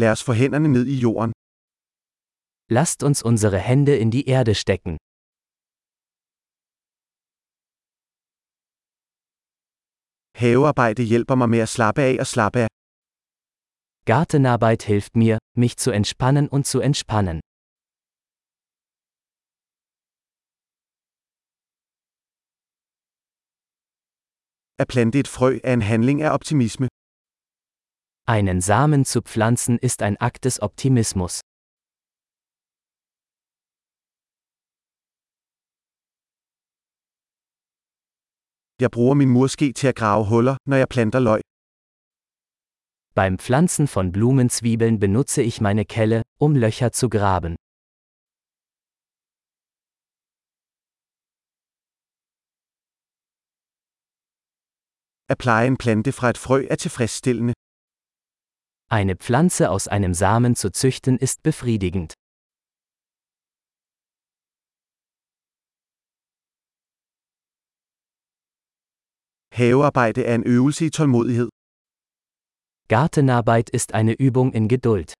Lad os få hænderne ned i jorden. Lasst uns unsere Hände in die Erde stecken. Havearbejde hjælper mig med at slappe af og slappe af. Gartenarbeit hilft mir, mich zu entspannen und zu entspannen. At plante et frø er en handling af optimisme. Einen Samen zu pflanzen ist ein Akt des Optimismus. Jeg bruger min murske til at grave huller, når jeg planter løg. Beim Pflanzen von Blumenzwiebeln benutze ich meine Kelle, um Löcher zu graben. At pleje en plante fra et frø er tilfredsstillende. Eine Pflanze aus einem Samen zu züchten ist befriedigend. Havearbejde er en øvelse i tålmodighed. Gartenarbeit ist eine Übung in Geduld.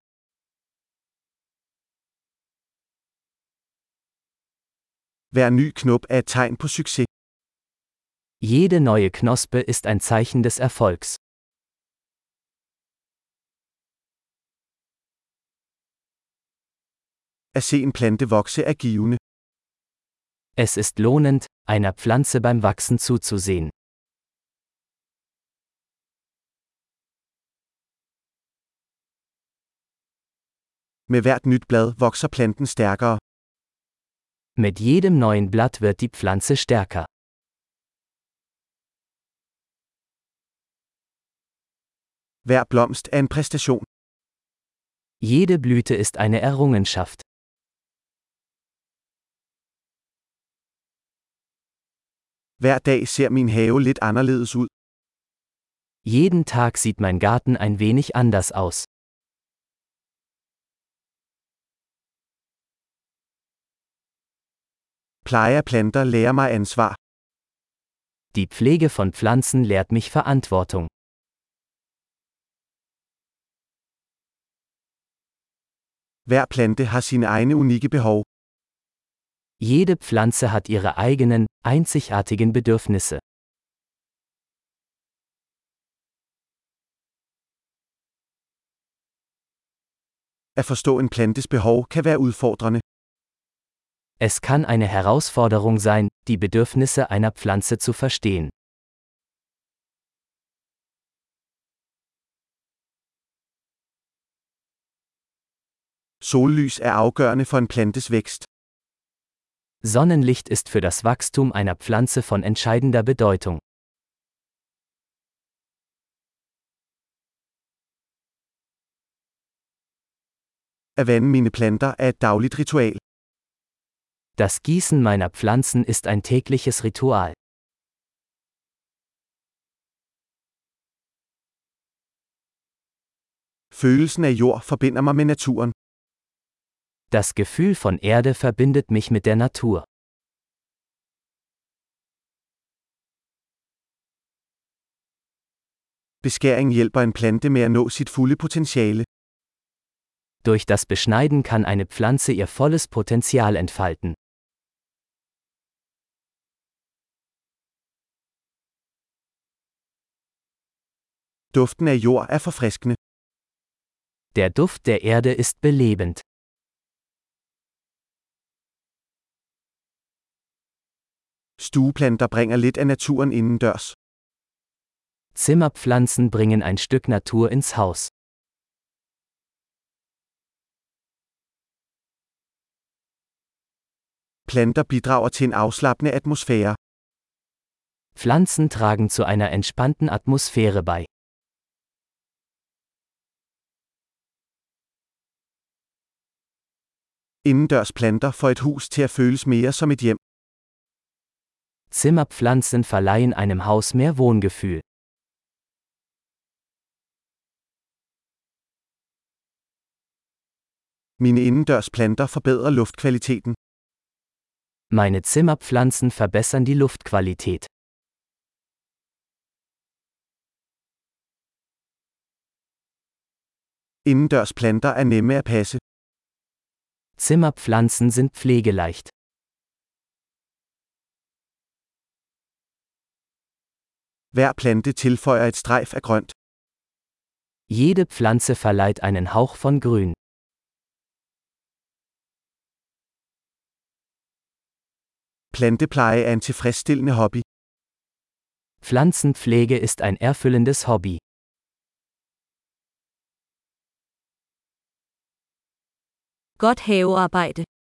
Hver ny knop er et tegn på succes. Jede neue Knospe ist ein Zeichen des Erfolgs. At se en plante vokse er givende. Es ist lohnend, einer Pflanze beim Wachsen zuzusehen. Med hvert nyt blad vokser planten stærkere. Mit jedem neuen Blatt wird die Pflanze stärker. Hver blomst er en præstation. Jede Blüte ist eine Errungenschaft. Hver dag ser min have lidt anderledes ud. Jeden Tag sieht mein Garten ein wenig anders aus. Pleje af planter lærer mig ansvar. Die Pflege von Pflanzen lehrt mich Verantwortung. Hver plante har sine egne unikke behov. Jede Pflanze hat ihre eigenen, einzigartigen Bedürfnisse. At forstå en plantes behov kan være udfordrende. Es kann eine Herausforderung sein, die Bedürfnisse einer Pflanze zu verstehen. Sollys er afgørende for en plantes vækst. Sonnenlicht ist für das Wachstum einer Pflanze von entscheidender Bedeutung. At vande mine planter er et dagligt ritual. Das Gießen meiner Pflanzen ist ein tägliches Ritual. Følelsen af jord forbinder mig med naturen. Das Gefühl von Erde verbindet mich mit der Natur. Beskæring hjælper en plante med at nå sit fulde potentiale. Durch das Beschneiden kann eine Pflanze ihr volles Potenzial entfalten. Duften af jord er forfriskende. Der Duft der Erde ist belebend. Stueplanter bringer lidt af naturen indendørs. Zimmerpflanzen bringen ein Stück Natur ins Haus. Planter bidrager til en afslappende atmosfære. Pflanzen tragen zu einer entspannten Atmosphäre bei. Indendørs planter får et hus til at føles mere som et hjem. Zimmerpflanzen verleihen einem Haus mehr Wohngefühl. Mine indendørs planter forbedrer luftkvaliteten. Meine Zimmerpflanzen verbessern die Luftqualität. Indendørs planter er nemme at passe. Zimmerpflanzen sind pflegeleicht. Hver plante tilføjer et strejf af grønt. Jede Pflanze verleiht einen Hauch von Grün. Plantepleje er en tilfredsstillende hobby. Pflanzenpflege ist ein erfüllendes Hobby. Godt havearbejde